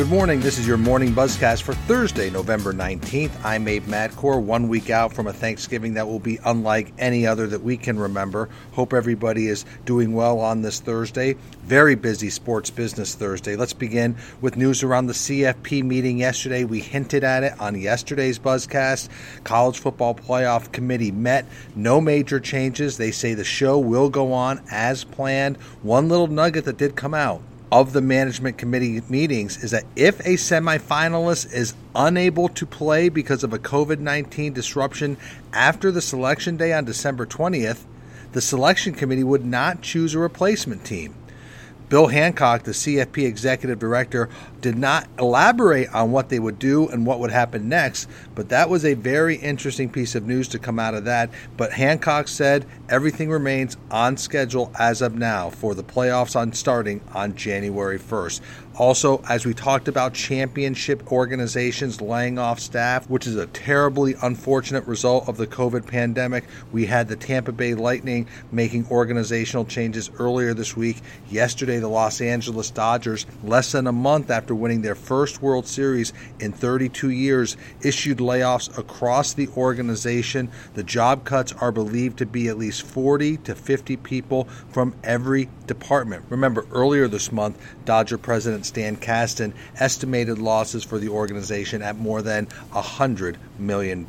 Good morning. This is your morning buzzcast for Thursday, November 19th. I'm Abe Madkour, one week out from a Thanksgiving that will be unlike any other that we can remember. Hope everybody is doing well on this Thursday. Very busy sports business Thursday. Let's begin with news around the CFP meeting yesterday. We hinted at it on yesterday's buzzcast. College Football Playoff Committee met. No major changes. They say the show will go on as planned. One little nugget that did come out of the management committee meetings is that if a semifinalist is unable to play because of a COVID 19 disruption after the selection day on December 20th, the selection committee would not choose a replacement team. Bill Hancock, the CFP executive director, did not elaborate on what they would do and what would happen next, but that was a very interesting piece of news to come out of that. But Hancock said everything remains on schedule as of now for the playoffs on starting on January 1st. Also, as we talked about championship organizations laying off staff, which is a terribly unfortunate result of the COVID pandemic, we had the Tampa Bay Lightning making organizational changes earlier this week. Yesterday, the Los Angeles Dodgers, less than a month after winning their first World Series in 32 years, issued layoffs across the organization. The job cuts are believed to be at least 40 to 50 people from every department. Remember, earlier this month, Dodger President Stan Kasten estimated losses for the organization at more than $100 million.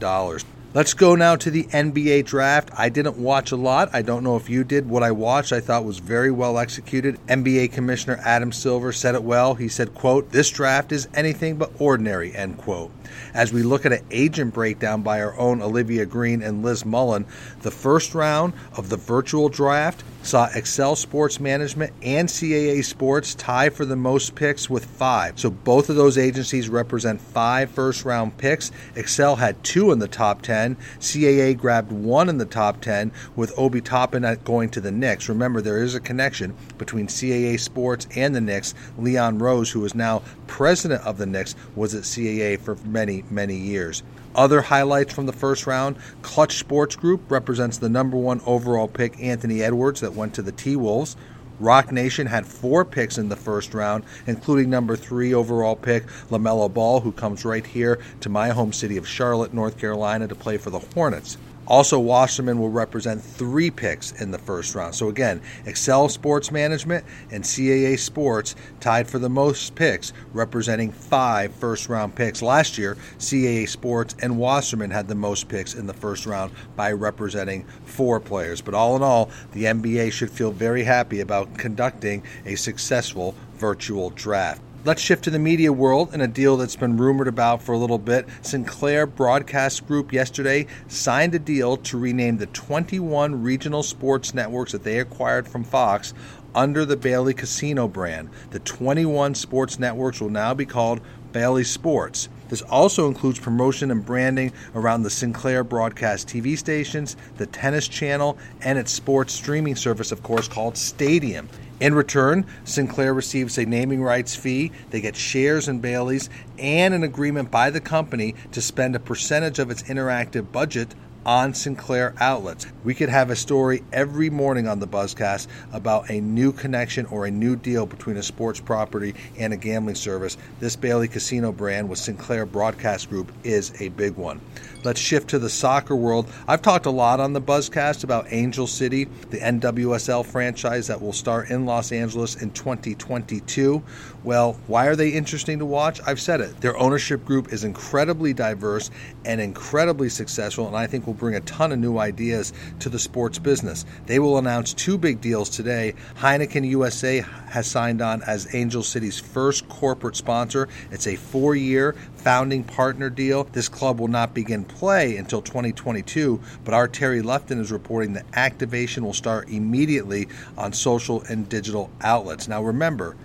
Let's go now to the NBA draft. I didn't watch a lot. I don't know if you did. What I watched I thought was very well executed. NBA Commissioner Adam Silver said it well. He said, quote, this draft is anything but ordinary, end quote. As we look at an agent breakdown by our own Olivia Green and Liz Mullen, the first round of the virtual draft saw Excel Sports Management and CAA Sports tie for the most picks with five. So both of those agencies represent five first round picks. Excel had two in the top 10. CAA grabbed one in the top 10 with Obi Toppin going to the Knicks. Remember, there is a connection between CAA Sports and the Knicks. Leon Rose, who is now president of the Knicks, was at CAA for many, many years. Other highlights from the first round Clutch Sports Group represents the number one overall pick, Anthony Edwards, that went to the T Wolves. Roc Nation had four picks in the first round, including number three overall pick LaMelo Ball, who comes right here to my home city of Charlotte, North Carolina, to play for the Hornets. Also, Wasserman will represent three picks in the first round. So, again, Excel Sports Management and CAA Sports tied for the most picks, representing five first round picks. Last year, CAA Sports and Wasserman had the most picks in the first round by representing four players. But all in all, the NBA should feel very happy about conducting a successful virtual draft. Let's shift to the media world and a deal that's been rumored about for a little bit. Sinclair Broadcast Group yesterday signed a deal to rename the 21 regional sports networks that they acquired from Fox under the Bally Casino brand. The 21 sports networks will now be called Bally Sports. This also includes promotion and branding around the Sinclair broadcast TV stations, the tennis channel, and its sports streaming service, of course, called Stadium. In return, Sinclair receives a naming rights fee, they get shares in Bally's, and an agreement by the company to spend a percentage of its interactive budget on Sinclair outlets. We could have a story every morning on the Buzzcast about a new connection or a new deal between a sports property and a gambling service. This Bally Casino brand with Sinclair Broadcast Group is a big one. Let's shift to the soccer world. I've talked a lot on the Buzzcast about Angel City, the NWSL franchise that will start in Los Angeles in 2022. Well, why are they interesting to watch? I've said it. Their ownership group is incredibly diverse and incredibly successful, and I think will bring a ton of new ideas to the sports business. They will announce two big deals today. Heineken USA has signed on as Angel City's first corporate sponsor. It's a four year founding partner deal. This club will not begin play until 2022, but our Terry Lefton is reporting that activation will start immediately on social and digital outlets. Now, remember,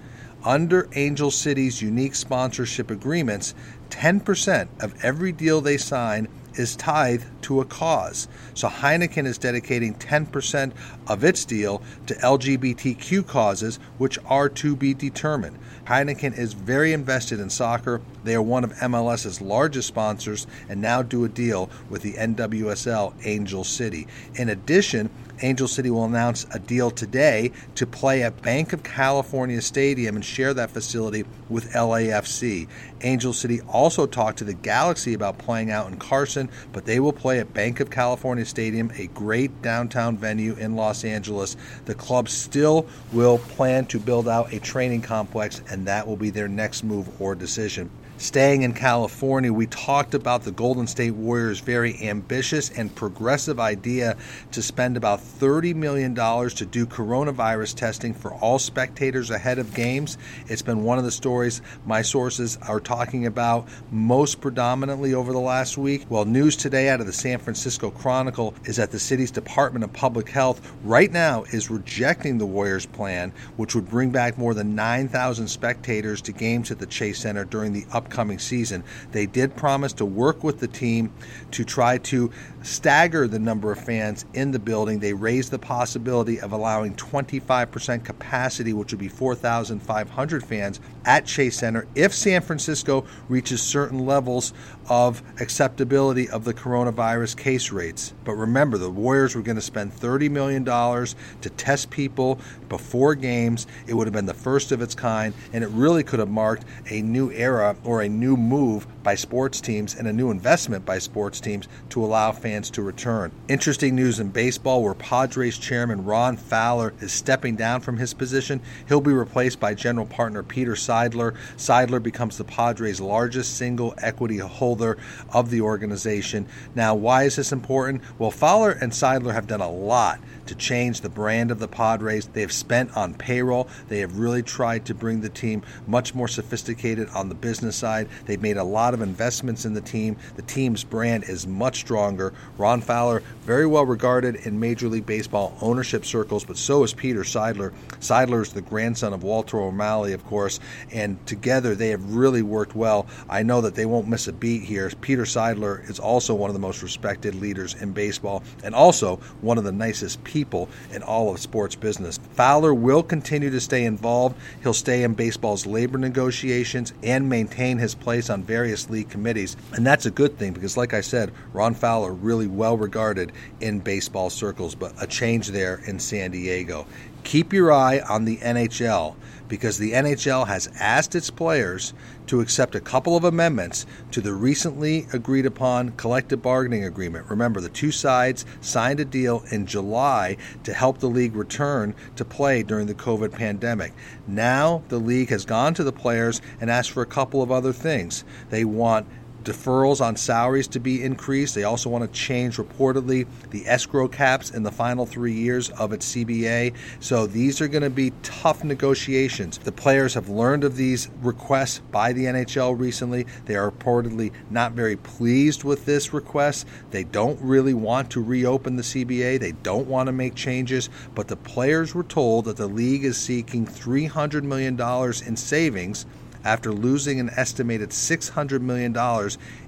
under Angel City's unique sponsorship agreements, 10% of every deal they sign is tied to a cause. So Heineken is dedicating 10% of its deal to LGBTQ causes, which are to be determined. Heineken is very invested in soccer. They are one of MLS's largest sponsors and now do a deal with the NWSL Angel City. In addition, Angel City will announce a deal today to play at Banc of California Stadium and share that facility with LAFC. Angel City also talked to the Galaxy about playing out in Carson, but they will play at Banc of California Stadium, a great downtown venue in Los Angeles. The club still will plan to build out a training complex, and that will be their next move or decision staying in California, we talked about the Golden State Warriors' very ambitious and progressive idea to spend about $30 million to do coronavirus testing for all spectators ahead of games. It's been one of the stories my sources are talking about most predominantly over the last week. Well, news today out of the San Francisco Chronicle is that the city's Department of Public Health right now is rejecting the Warriors' plan, which would bring back more than 9,000 spectators to games at the Chase Center during the up upcoming season. They did promise to work with the team to try to stagger the number of fans in the building. They raised the possibility of allowing 25% capacity, which would be 4,500 fans at Chase Center if San Francisco reaches certain levels of acceptability of the coronavirus case rates. But remember, the Warriors were going to spend $30 million to test people before games. It would have been the first of its kind, and it really could have marked a new era or a new move by sports teams and a new investment by sports teams to allow fans to return. Interesting news in baseball where Padres chairman Ron Fowler is stepping down from his position. He'll be replaced by general partner Peter Seidler. Seidler becomes the Padres' largest single equity holder of the organization. Now, why is this important? Well, Fowler and Seidler have done a lot to change the brand of the Padres. They have spent on payroll. They have really tried to bring the team much more sophisticated on the business side. They've made a lot of investments in the team. The team's brand is much stronger. Ron Fowler, very well regarded in Major League Baseball ownership circles, but so is Peter Seidler. Seidler is the grandson of Walter O'Malley, of course, and together they have really worked well. I know that they won't miss a beat here. Peter Seidler is also one of the most respected leaders in baseball and also one of the nicest people people in all of sports business. Fowler will continue to stay involved. He'll stay in baseball's labor negotiations and maintain his place on various league committees. And that's a good thing because, like I said, Ron Fowler, really well regarded in baseball circles, but a change there in San Diego. Keep your eye on the NHL because the NHL has asked its players to accept a couple of amendments to the recently agreed upon collective bargaining agreement. Remember, the two sides signed a deal in July to help the league return to play during the COVID pandemic. Now, the league has gone to the players and asked for a couple of other things. They want deferrals on salaries to be increased. They also want to change, reportedly, the escrow caps in the final three years of its CBA. So these are going to be tough negotiations. The players have learned of these requests by the NHL recently. They are reportedly not very pleased with this request. They don't really want to reopen the CBA. They don't want to make changes. But the players were told that the league is seeking $300 million in savings after losing an estimated $600 million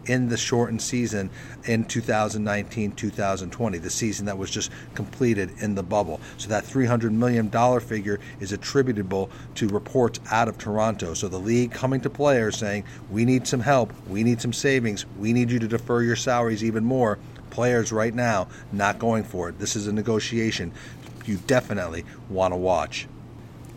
in the shortened season in 2019 2020, the season that was just completed in the bubble. So that $300 million figure is attributable to reports out of Toronto. So the league coming to players saying, we need some help, we need some savings, we need you to defer your salaries even more. Players right now not going for it. This is a negotiation you definitely want to watch.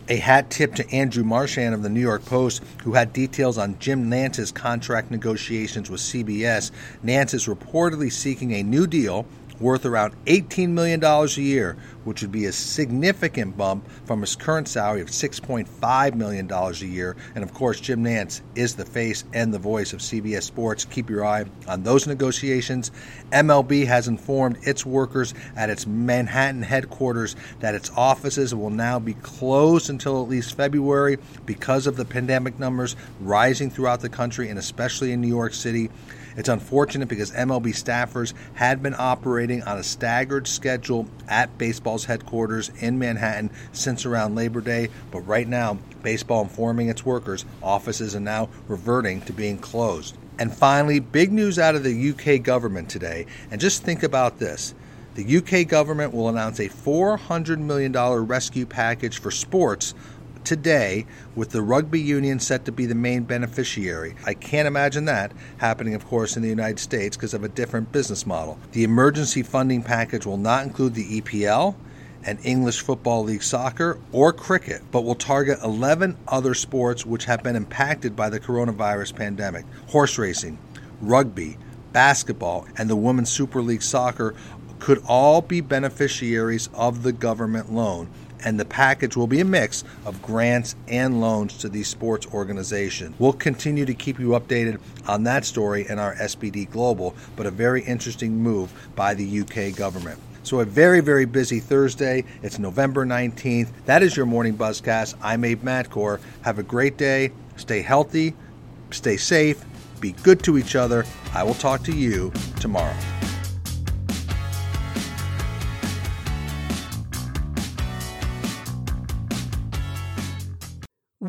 A hat tip to Andrew Marchand of the New York Post, who had details on Jim Nantz's contract negotiations with CBS. Nantz is reportedly seeking a new deal worth around $18 million a year, which would be a significant bump from his current salary of $6.5 million a year. And of course, Jim Nantz is the face and the voice of CBS Sports. Keep your eye on those negotiations. MLB has informed its workers at its Manhattan headquarters that its offices will now be closed until at least February because of the pandemic numbers rising throughout the country and especially in New York City. It's unfortunate because MLB staffers had been operating on a staggered schedule at baseball's headquarters in Manhattan since around Labor Day, but right now, baseball informing its workers offices are now reverting to being closed. And finally, big news out of the UK government today, and just think about this. The UK government will announce a $400 million rescue package for sports today, with the rugby union set to be the main beneficiary. I can't imagine that happening, of course, in the United States because of a different business model. The emergency funding package will not include the EPL and English Football League soccer or cricket, but will target 11 other sports which have been impacted by the coronavirus pandemic horse racing, rugby, basketball, and the Women's Super League soccer could all be beneficiaries of the government loan and the package will be a mix of grants and loans to these sports organizations. We'll continue to keep you updated on that story in our SBD Global, but a very interesting move by the UK government. So, a very, very busy Thursday. It's November 19th. That is your morning buzzcast. I'm Abe Madkour. Have a great day. Stay healthy, stay safe, be good to each other. I will talk to you tomorrow.